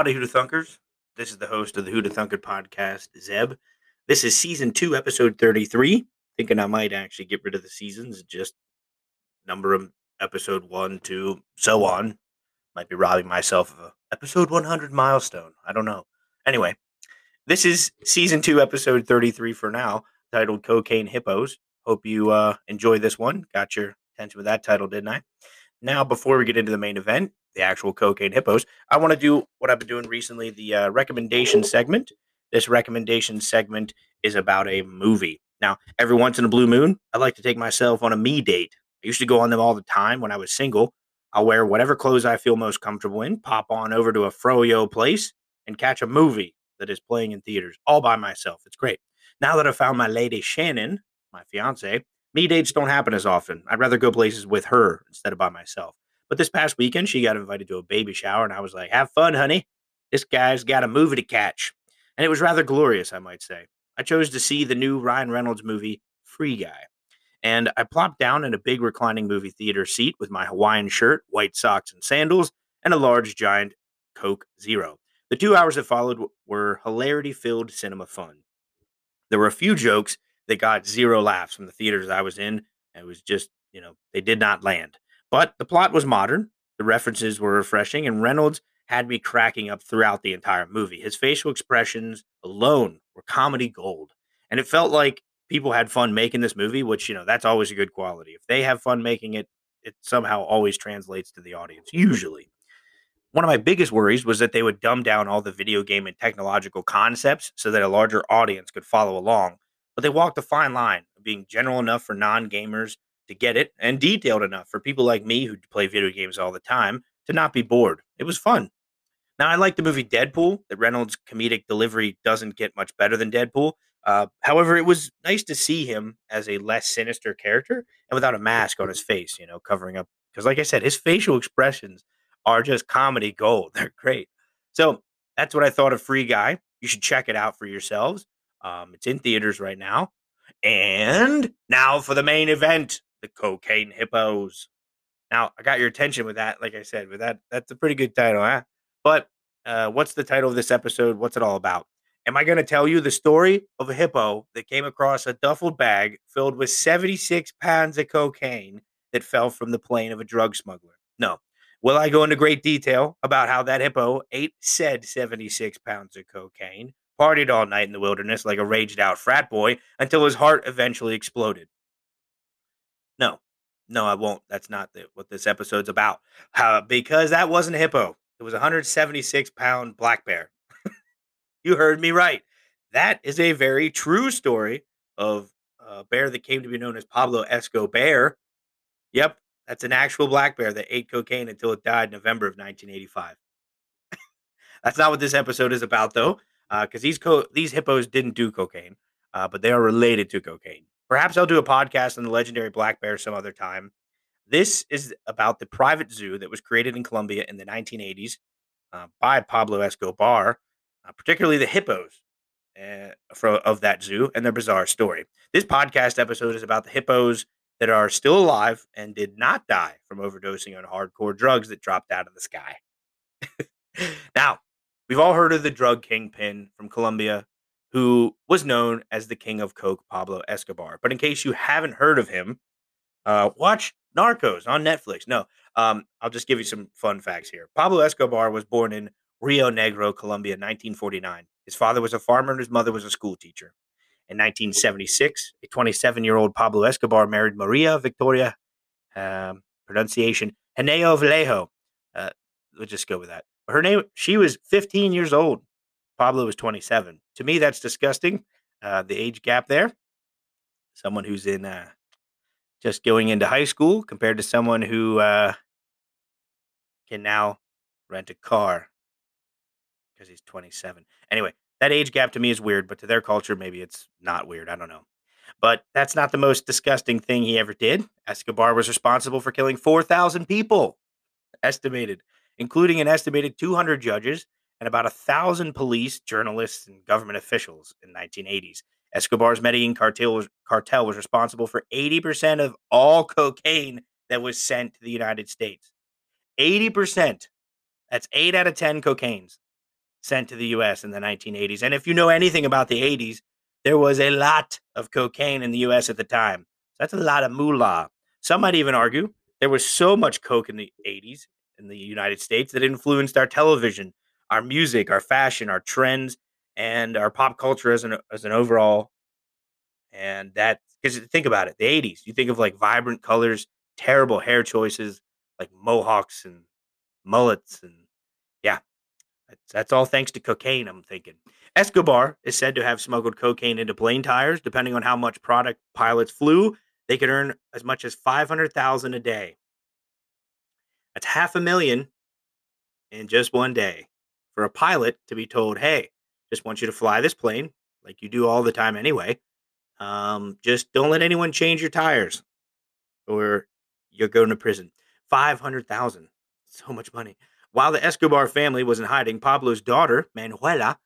Howdy, Thunkers. This is the host of the Hoota Thunker podcast, Zeb. This is season two, episode 33. Thinking I might actually get rid of the seasons, just number them episode one, two, so on. Might be robbing myself of a episode 100 milestone. I don't know. Anyway, this is season two, episode 33 for now, titled Cocaine Hippos. Hope you uh, enjoy this one. Got your attention with that title, didn't I? Now, before we get into the main event, the actual cocaine hippos, I want to do what I've been doing recently the uh, recommendation segment. This recommendation segment is about a movie. Now, every once in a blue moon, I like to take myself on a me date. I used to go on them all the time when I was single. I'll wear whatever clothes I feel most comfortable in, pop on over to a froyo place, and catch a movie that is playing in theaters all by myself. It's great. Now that I've found my lady Shannon, my fiance, me dates don't happen as often. I'd rather go places with her instead of by myself. But this past weekend, she got invited to a baby shower, and I was like, have fun, honey. This guy's got a movie to catch. And it was rather glorious, I might say. I chose to see the new Ryan Reynolds movie, Free Guy. And I plopped down in a big reclining movie theater seat with my Hawaiian shirt, white socks, and sandals, and a large, giant Coke Zero. The two hours that followed were hilarity filled cinema fun. There were a few jokes that got zero laughs from the theaters I was in. It was just, you know, they did not land. But the plot was modern, the references were refreshing, and Reynolds had me cracking up throughout the entire movie. His facial expressions alone were comedy gold. And it felt like people had fun making this movie, which, you know, that's always a good quality. If they have fun making it, it somehow always translates to the audience, usually. One of my biggest worries was that they would dumb down all the video game and technological concepts so that a larger audience could follow along. But they walked a fine line of being general enough for non gamers to get it and detailed enough for people like me who play video games all the time to not be bored. It was fun. Now, I like the movie Deadpool. That Reynolds' comedic delivery doesn't get much better than Deadpool. Uh, however, it was nice to see him as a less sinister character and without a mask on his face, you know, covering up. Because, like I said, his facial expressions are just comedy gold. They're great. So that's what I thought of Free Guy. You should check it out for yourselves. Um, it's in theaters right now. And now for the main event the Cocaine Hippos. Now, I got your attention with that. Like I said, with that, that's a pretty good title, huh? But uh, what's the title of this episode? What's it all about? Am I going to tell you the story of a hippo that came across a duffel bag filled with 76 pounds of cocaine that fell from the plane of a drug smuggler? No. Will I go into great detail about how that hippo ate said 76 pounds of cocaine, partied all night in the wilderness like a raged out frat boy until his heart eventually exploded? No, no, I won't. That's not the, what this episode's about. Uh, because that wasn't a hippo. It was a 176 pound black bear. you heard me right. That is a very true story of a bear that came to be known as Pablo Escobar. Yep, that's an actual black bear that ate cocaine until it died in November of 1985. that's not what this episode is about, though, because uh, these co- these hippos didn't do cocaine, uh, but they are related to cocaine. Perhaps I'll do a podcast on the legendary black bear some other time. This is about the private zoo that was created in Colombia in the 1980s uh, by Pablo Escobar, particularly the hippos uh, for, of that zoo and their bizarre story. This podcast episode is about the hippos that are still alive and did not die from overdosing on hardcore drugs that dropped out of the sky. now, we've all heard of the drug kingpin from Colombia who was known as the king of coke, Pablo Escobar. But in case you haven't heard of him, uh, watch Narcos on Netflix. No, um, I'll just give you some fun facts here. Pablo Escobar was born in Rionegro, Colombia, 1949. His father was a farmer and his mother was a school teacher. In 1976, a 27 year old Pablo Escobar married Maria Victoria, um, pronunciation, Henao Vallejo. Uh, let's just go with that. Her name, she was 15 years old. Pablo was 27. To me, that's disgusting. Uh, the age gap there. Someone who's in uh, just going into high school compared to someone who uh, can now rent a car because he's 27. Anyway, that age gap to me is weird, but to their culture, maybe it's not weird. I don't know. But that's not the most disgusting thing he ever did. Escobar was responsible for killing 4,000 people, estimated, including an estimated 200 judges and about a thousand police, journalists, and government officials in the 1980s. Escobar's Medellin cartel was, cartel was responsible for 80% of all cocaine that was sent to the United States. 80%. That's 8 out of 10 cocaines. sent to the US in the 1980s. And if you know anything about the 80s, there was a lot of cocaine in the US at the time. That's a lot of moolah. Some might even argue there was so much coke in the 80s in the United States that influenced our television, our music, our fashion, our trends, and our pop culture as an as an overall. And that because think about it, the 80s, you think of like vibrant colors, terrible hair choices, like mohawks and mullets and yeah, that's, that's all thanks to cocaine, I'm thinking. Escobar is said to have smuggled cocaine into plane tires. Depending on how much product pilots flew, they could earn as much as 500,000 a day. That's half a million in just one day. For a pilot to be told, "Hey, just want you to fly this plane like you do all the time anyway. Um, just don't let anyone change your tires or you're going to prison." 500,000. So much money. While the Escobar family was in hiding, Pablo's daughter, Manuela,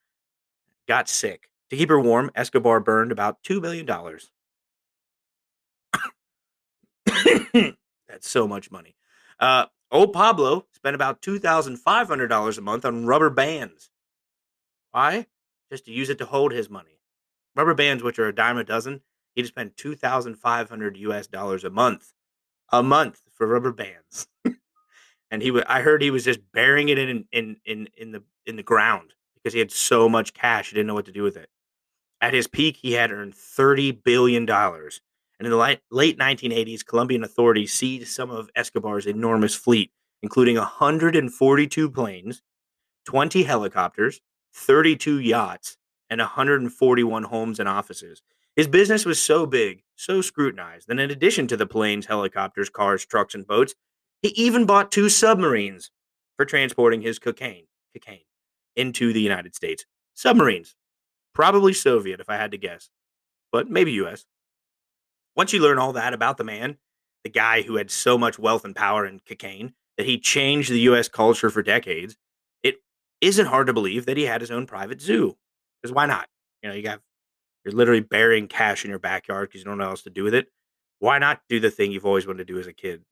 got sick. To keep her warm, Escobar burned about $2 million. That's so much money. Uh, old Pablo spent about $2,500 a month on rubber bands. Why? Just to use it to hold his money. Rubber bands, which are a dime a dozen, he'd spend 2,500 US dollars a month. A month for rubber bands. and he I heard he was just burying it in in in in the in the ground because he had so much cash he didn't know what to do with it. At his peak, he had earned thirty billion dollars, and in the late, late 1980s, Colombian authorities seized some of Escobar's enormous fleet, including 142 planes, 20 helicopters, 32 yachts, and 141 homes and offices. His business was so big, so scrutinized, that in addition to the planes, helicopters, cars, trucks, and boats, he even bought two submarines for transporting his cocaine, cocaine into the United States. Submarines. Probably Soviet, if I had to guess, but maybe US. Once you learn all that about the man, the guy who had so much wealth and power in cocaine that he changed the US culture for decades, it isn't hard to believe that he had his own private zoo. Because why not? You know, you got you're literally burying cash in your backyard because you don't know what else to do with it. Why not do the thing you've always wanted to do as a kid?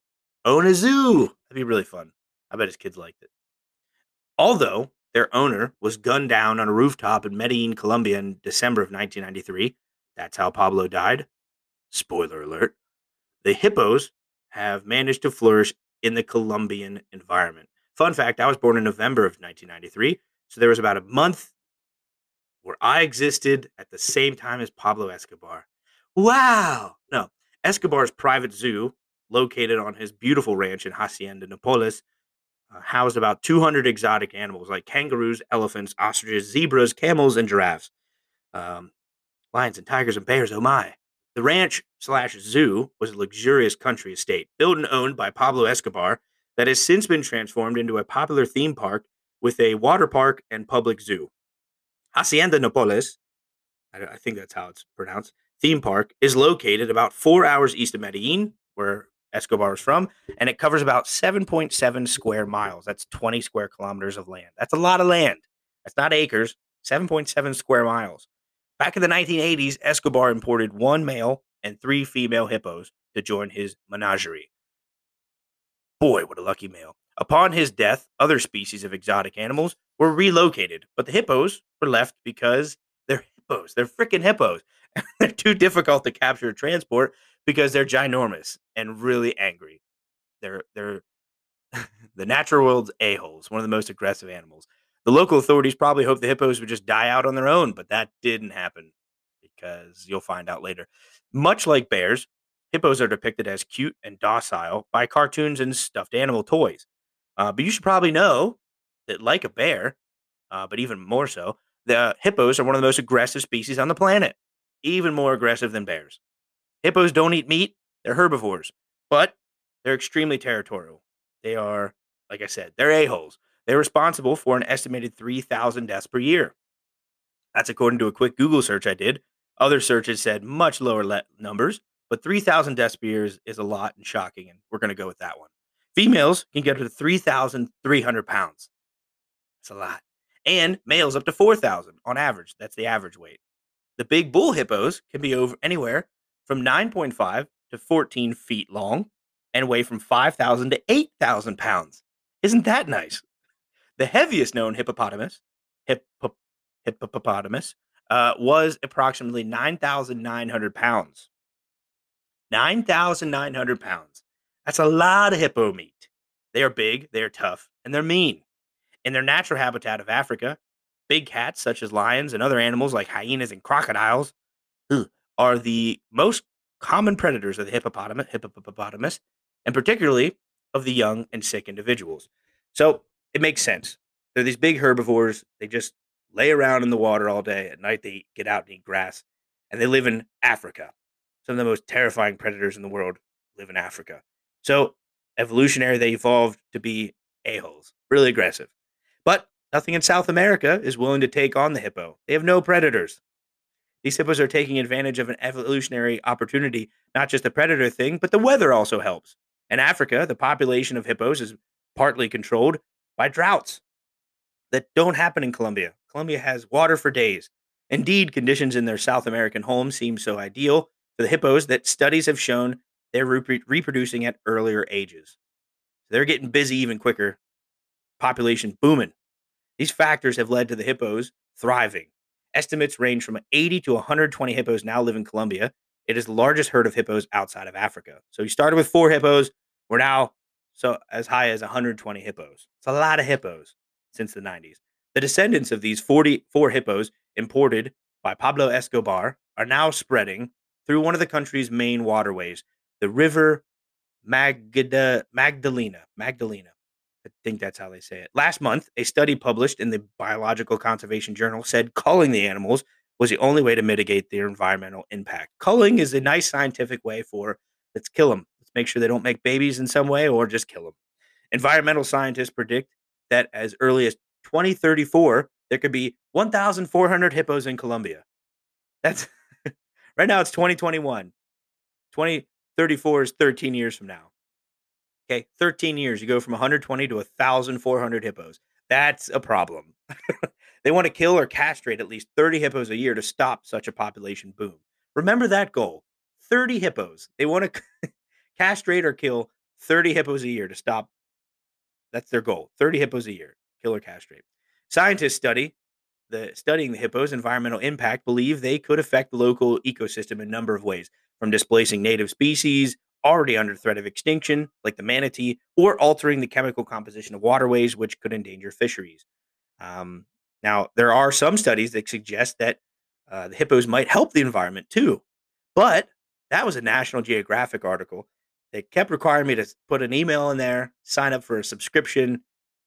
own a zoo. That'd be really fun. I bet his kids liked it. Although their owner was gunned down on a rooftop in Medellin, Colombia in December of 1993, that's how Pablo died. Spoiler alert. The hippos have managed to flourish in the Colombian environment. Fun fact I was born in November of 1993, so there was about a month where I existed at the same time as Pablo Escobar. Wow! No, Escobar's private zoo located on his beautiful ranch in Hacienda Napoles, uh, housed about 200 exotic animals like kangaroos, elephants, ostriches, zebras, camels, and giraffes. Um, lions and tigers and bears, oh my. The ranch slash zoo was a luxurious country estate built and owned by Pablo Escobar that has since been transformed into a popular theme park with a water park and public zoo. Hacienda Napoles, I, think that's how it's pronounced, theme park is located about four hours east of Medellin, where Escobar is from, and it covers about 7.7 square miles. That's 20 square kilometers of land. That's a lot of land. That's not acres, 7.7 square miles. Back in the 1980s, Escobar imported one male and three female hippos to join his menagerie. Boy, what a lucky male. Upon his death, other species of exotic animals were relocated, but the hippos were left because they're hippos. They're freaking hippos. they're too difficult to capture or transport because they're ginormous and really angry. They're they're the natural world's a-holes, one of the most aggressive animals. The local authorities probably hoped the hippos would just die out on their own, but that didn't happen because you'll find out later. Much like bears, hippos are depicted as cute and docile by cartoons and stuffed animal toys. Uh, but you should probably know that, like a bear, uh, but even more so, the hippos are one of the most aggressive species on the planet, even more aggressive than bears. Hippos don't eat meat, they're herbivores, but they're extremely territorial. They are, like I said, they're a-holes. They're responsible for an estimated 3,000 deaths per year. That's according to a quick Google search I did. Other searches said much lower le- numbers, but 3,000 deaths per year is, is a lot and shocking, and we're going to go with that one. Females can get up to 3,300 pounds. That's a lot. And males up to 4,000 on average. That's the average weight. The big bull hippos can be over anywhere from 9.5 to 14 feet long and weigh from 5,000 to 8,000 pounds. Isn't that nice? The heaviest known hippopotamus, hippo- hippopotamus uh, was approximately 9,900 pounds. 9,900 pounds. That's a lot of hippo meat. They are big, they are tough, and they're mean. In their natural habitat of Africa, big cats such as lions and other animals like hyenas and crocodiles are the most common predators of the hippopotamus, hippopotamus, and particularly of the young and sick individuals. So it makes sense. They're these big herbivores. They just lay around in the water all day. At night, they get out and eat grass, and they live in Africa. Some of the most terrifying predators in the world live in Africa. So evolutionary, they evolved to be a-holes, really aggressive. But nothing in South America is willing to take on the hippo. They have no predators. These hippos are taking advantage of an evolutionary opportunity, not just a predator thing, but the weather also helps. In Africa, the population of hippos is partly controlled by droughts that don't happen in Colombia. Colombia has water for days. Indeed, conditions in their South American home seem so ideal for the hippos that studies have shown they're re- reproducing at earlier ages. So They're getting busy even quicker. Population booming. These factors have led to the hippos thriving. Estimates range from 80 to 120 hippos now live in Colombia. It is the largest herd of hippos outside of Africa. So you started with four hippos. We're now so as high as 120 hippos. It's a lot of hippos since the 90s. The descendants of these 44 hippos imported by Pablo Escobar are now spreading through one of the country's main waterways, the River Magda, Magdalena. Magdalena. I think that's how they say it. Last month, a study published in the Biological Conservation Journal said culling the animals was the only way to mitigate their environmental impact. Culling is a nice scientific way for let's kill them. Make sure they don't make babies in some way or just kill them. Environmental scientists predict that as early as 2034, there could be 1,400 hippos in Colombia. That's right now, it's 2021. 2034 is 13 years from now. Okay, 13 years, you go from 120 to 1,400 hippos. That's a problem. they want to kill or castrate at least 30 hippos a year to stop such a population boom. Remember that goal 30 hippos. They want to castrate or kill 30 hippos a year to stop. That's their goal 30 hippos a year, kill or castrate. Scientists study the studying the hippos' environmental impact believe they could affect the local ecosystem in a number of ways, from displacing native species already under threat of extinction, like the manatee, or altering the chemical composition of waterways, which could endanger fisheries. Um, now, there are some studies that suggest that uh, the hippos might help the environment too, but that was a National Geographic article. They kept requiring me to put an email in there, sign up for a subscription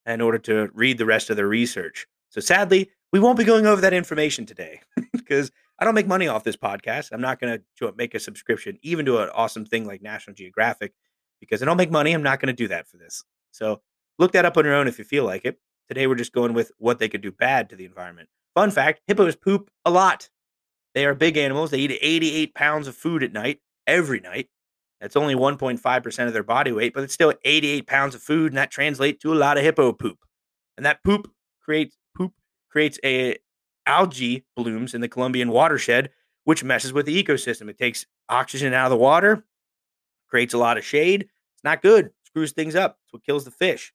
in order to read the rest of their research. So sadly, we won't be going over that information today because I don't make money off this podcast. I'm not going to make a subscription, even to an awesome thing like National Geographic, because I don't make money. I'm not going to do that for this. So look that up on your own if you feel like it. Today, we're just going with what they could do bad to the environment. Fun fact hippos poop a lot. They are big animals. They eat 88 pounds of food at night, every night. That's only 1.5% of their body weight, but it's still 88 pounds of food, and that translates to a lot of hippo poop. And that poop creates poop creates a algae blooms in the Colombian watershed, which messes with the ecosystem. It takes oxygen out of the water, creates a lot of shade. It's not good. Screws things up. It's what kills the fish.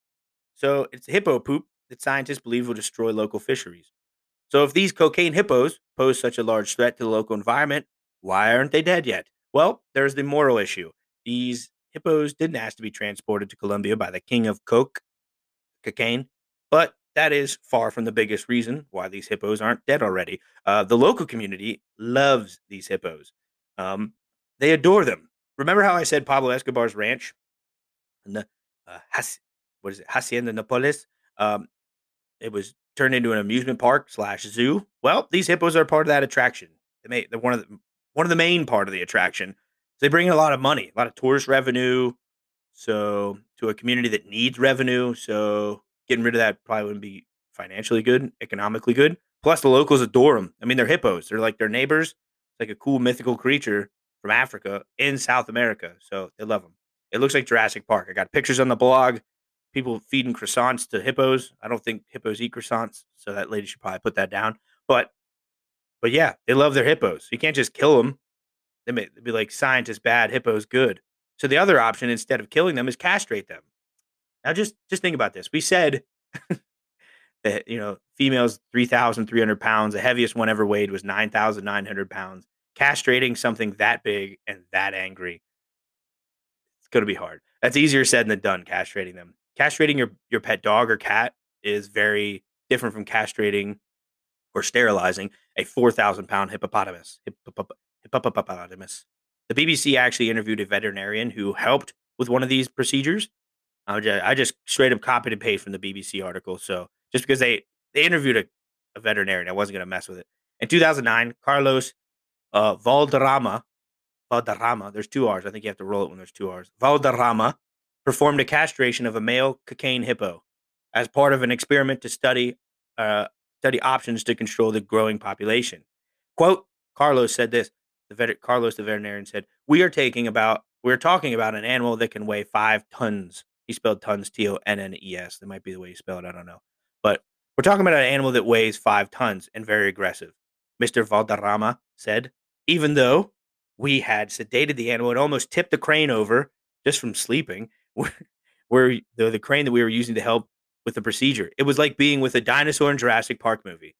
So it's hippo poop that scientists believe will destroy local fisheries. So if these cocaine hippos pose such a large threat to the local environment, why aren't they dead yet? Well, there's the moral issue. These hippos didn't ask to be transported to Colombia by the king of coke, cocaine, but that is far from the biggest reason why these hippos aren't dead already. Uh, the local community loves these hippos. Um, they adore them. Remember how I said Pablo Escobar's ranch the uh, what is it Hacienda Napoles? Um, it was turned into an amusement park slash zoo. Well, these hippos are part of that attraction. They may, they're one of the one of the main part of the attraction. They bring in a lot of money, a lot of tourist revenue. So to a community that needs revenue, so getting rid of that probably wouldn't be financially good, economically good. Plus, the locals adore them. I mean, they're hippos. They're like their neighbors. It's like a cool mythical creature from Africa in South America. So they love them. It looks like Jurassic Park. I got pictures on the blog. People feeding croissants to hippos. I don't think hippos eat croissants, so that lady should probably put that down. But, but yeah, they love their hippos. You can't just kill them. They may be like scientists bad, hippos good. So the other option, instead of killing them, is castrate them. Now just just think about this. We said that you know, females 3,300 pounds. The heaviest one ever weighed was 9,900 pounds. Castrating something that big and that angry, it's going to be hard. That's easier said than done, castrating them. Castrating your, your pet dog or cat is very different from castrating or sterilizing a 4,000 pound hippopotamus. Hippopotamus. The BBC actually interviewed a veterinarian who helped with one of these procedures. I just, straight up copied and pasted from the BBC article. So just because they, they interviewed a, a veterinarian, I wasn't going to mess with it. In 2009, Carlos uh, Valderrama, Valderrama, there's two R's. I think you have to roll it when there's two R's. Valderrama performed a castration of a male cocaine hippo as part of an experiment to study uh, study options to control the growing population. Quote, Carlos said this. The vet- Carlos, the veterinarian, said, "We are taking about we're talking about an animal that can weigh five tons." He spelled tons T O N N E S. That might be the way you spell it. I don't know, but we're talking about an animal that weighs five tons and very aggressive. Mister Valderrama said, even though we had sedated the animal and almost tipped the crane over just from sleeping, where the, the crane that we were using to help with the procedure. It was like being with a dinosaur in Jurassic Park movie.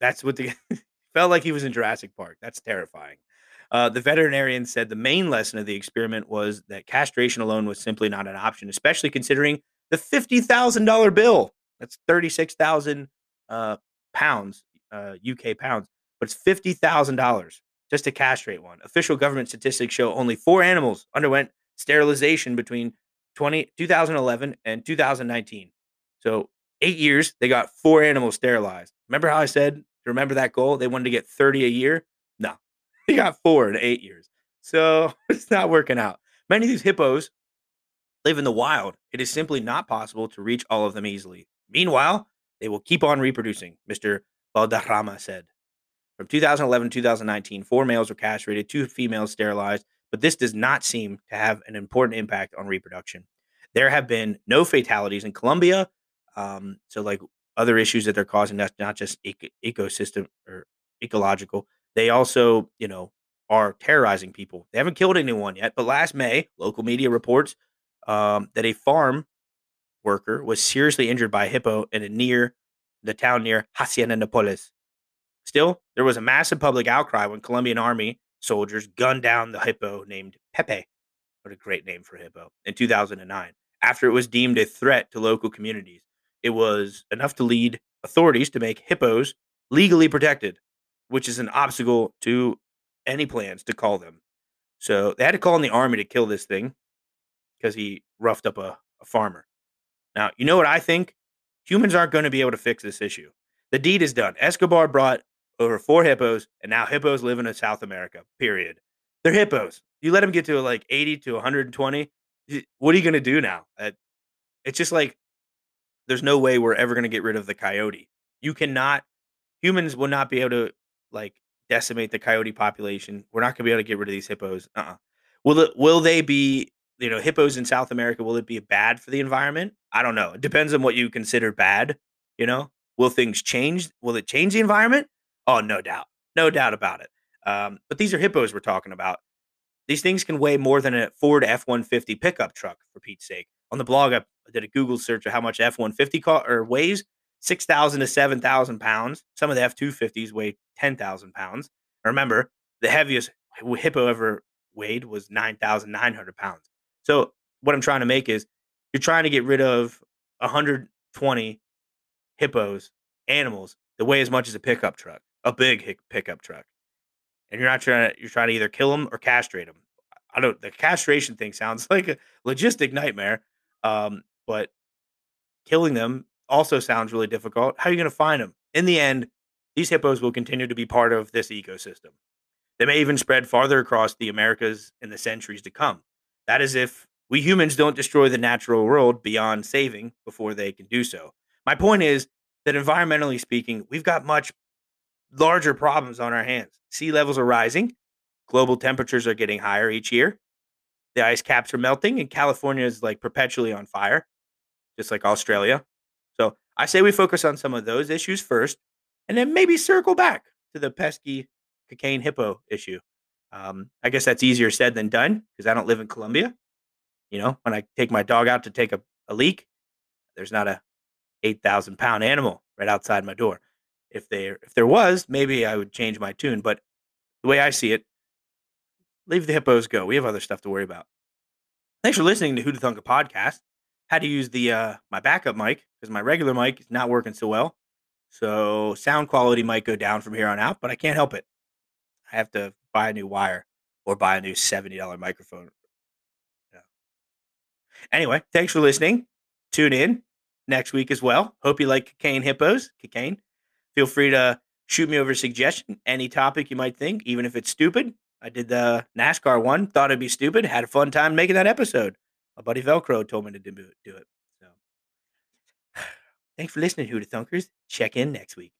That's what the felt like he was in Jurassic Park. That's terrifying. Uh, the veterinarian said the main lesson of the experiment was that castration alone was simply not an option, especially considering the fifty thousand dollar bill. That's thirty six thousand uh, pounds, uh, UK pounds, but it's fifty thousand dollars just to castrate one. Official government statistics show only four animals underwent sterilization between 20, 2011 and 2019. So eight years, they got four animals sterilized. Remember how I said, remember that goal? They wanted to get 30 a year? No, they got four in eight years. So it's not working out. Many of these hippos live in the wild. It is simply not possible to reach all of them easily. Meanwhile, they will keep on reproducing, Mr. Valderrama said. From 2011 to 2019, four males were castrated, two females sterilized, but this does not seem to have an important impact on reproduction. There have been no fatalities in Colombia. Um, so, like other issues that they're causing, that's not just eco- ecosystem or ecological. They also, you know, are terrorizing people. They haven't killed anyone yet, but last May, local media reports um, that a farm worker was seriously injured by a hippo in a near the town near Hacienda Napoles. Still, there was a massive public outcry when Colombian army soldiers gunned down the hippo named Pepe. What a great name for hippo in 2009 after it was deemed a threat to local communities. It was enough to lead authorities to make hippos legally protected, which is an obstacle to any plans to call them. So they had to call in the army to kill this thing because he roughed up a, a farmer. Now, you know what I think? Humans aren't going to be able to fix this issue. The deed is done. Escobar brought over four hippos, and now hippos live in South America. Period. They're hippos. You let them get to like 80 to 120. What are you going to do now? It's just like there's no way we're ever going to get rid of the coyote. You cannot. Humans will not be able to like decimate the coyote population. We're not going to be able to get rid of these hippos. Uh-uh. Will it? Will they be? You know, hippos in South America. Will it be bad for the environment? I don't know. It depends on what you consider bad. You know, will things change? Will it change the environment? Oh, no doubt. No doubt about it. Um, but these are hippos we're talking about. These things can weigh more than a Ford F 150 pickup truck, for Pete's sake. On the blog, I did a Google search of how much F 150 co- or weighs 6,000 to 7,000 pounds. Some of the F 250s weigh 10,000 pounds. Remember, the heaviest hippo ever weighed was 9,900 pounds. So, what I'm trying to make is you're trying to get rid of 120 hippos, animals that weigh as much as a pickup truck a big pickup truck, and you're not trying to you're trying to either kill them or castrate them. I don't. The castration thing sounds like a logistic nightmare, um, but killing them also sounds really difficult. How are you going to find them? In the end, these hippos will continue to be part of this ecosystem. They may even spread farther across the Americas in the centuries to come. That is if we humans don't destroy the natural world beyond saving before they can do so. My point is that environmentally speaking, we've got much larger problems on our hands. Sea levels are rising, global temperatures are getting higher each year. The ice caps are melting, and California is like perpetually on fire, just like Australia. So I say we focus on some of those issues first, and then maybe circle back to the pesky cocaine hippo issue. Um, I guess that's easier said than done because I don't live in Colombia. You know, when I take my dog out to take a, a leak, there's not a eight thousand pound animal right outside my door. If there if there was, maybe I would change my tune. But the way I see it, leave the hippos go. We have other stuff to worry about. Thanks for listening to Who Thunka podcast. Had to use the uh, my backup mic because my regular mic is not working so well. So sound quality might go down from here on out, but I can't help it. I have to buy a new wire or buy a new $70 microphone. Yeah. Anyway, thanks for listening. Tune in next week as well. Hope you like cocaine hippos. Cocaine. Feel free to shoot me over a suggestion, any topic you might think, even if it's stupid. I did the NASCAR one, thought it'd be stupid, had a fun time making that episode. My buddy Velcro told me to do it. So thanks for listening, Hoota Thunkers. Check in next week.